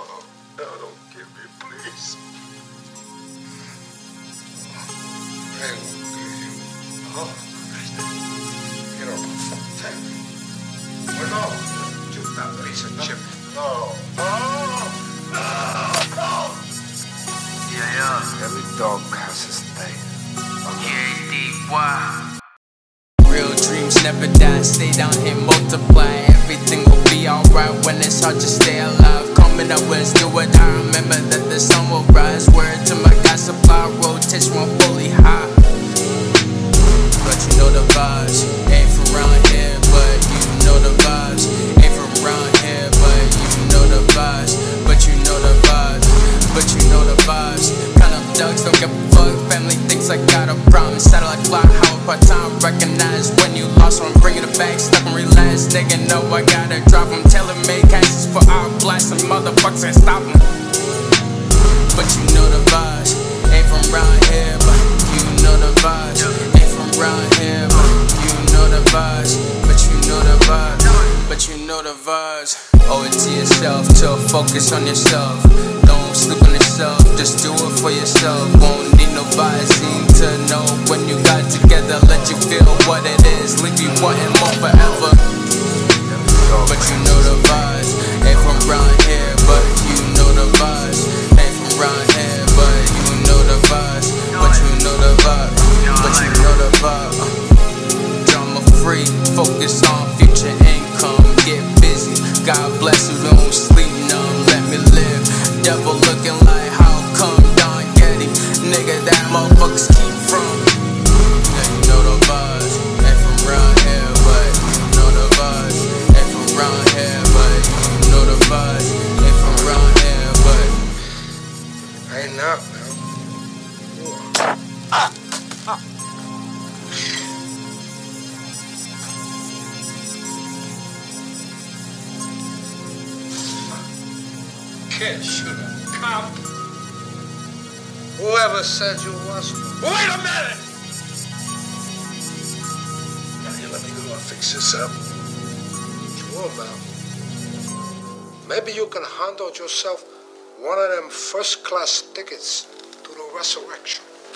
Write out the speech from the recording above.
Oh, no, don't kill me, please. I will kill you. Oh, Quiero matarte. Bueno, you that piece of chip. No. No. No. Yeah, yeah. Every dog has his day. Yeah, deep, why? Real dreams never die, stay down here, multiply. Everything will be alright when it's hard to stay alive. Coming up was do it. I remember that the sun will rise. Word to my God, supply rotation fully high. But you know the vibes, ain't from around here, but you know the vibes. Ain't from around here, but you know the vibes. But you know the vibes, but you know the vibes. Kind of thugs don't give a fuck. Family thinks I got a problem. Satellite fly, how part time recognize when you lost. So I'm bringing it back, stuck and relax. Nigga, know I gotta drop them. And motherfuckers ain't stop. But you know the vibes, ain't from round here, but you know the vibes. Ain't from round here, but you know the vibes. But you know the vibes, but you know the vibes. Owe it to yourself to focus on yourself. Don't sleep on yourself, just do it for yourself. Won't need nobody seem to know when you got together. Let you feel what it is, leave you wanting more forever. Ain't not, man. Can't shoot a cop. Whoever said you was. Wait a minute! Now you let me go and fix this up. Sure, man. Maybe you can handle yourself one of them first class tickets to the resurrection.